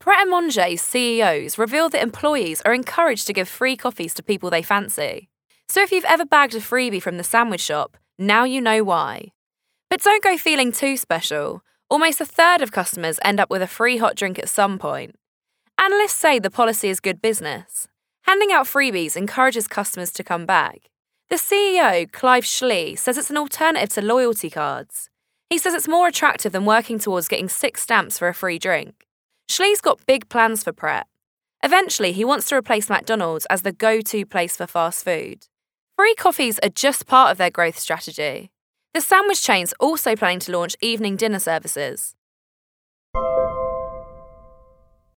Pret a Manger's CEOs revealed that employees are encouraged to give free coffees to people they fancy. So if you've ever bagged a freebie from the sandwich shop, now you know why. But don't go feeling too special. Almost a third of customers end up with a free hot drink at some point. Analysts say the policy is good business. Handing out freebies encourages customers to come back. The CEO, Clive Schlee, says it's an alternative to loyalty cards. He says it's more attractive than working towards getting six stamps for a free drink. Schlee's got big plans for Pret. Eventually, he wants to replace McDonald's as the go to place for fast food. Free coffees are just part of their growth strategy. The sandwich chain's also planning to launch evening dinner services.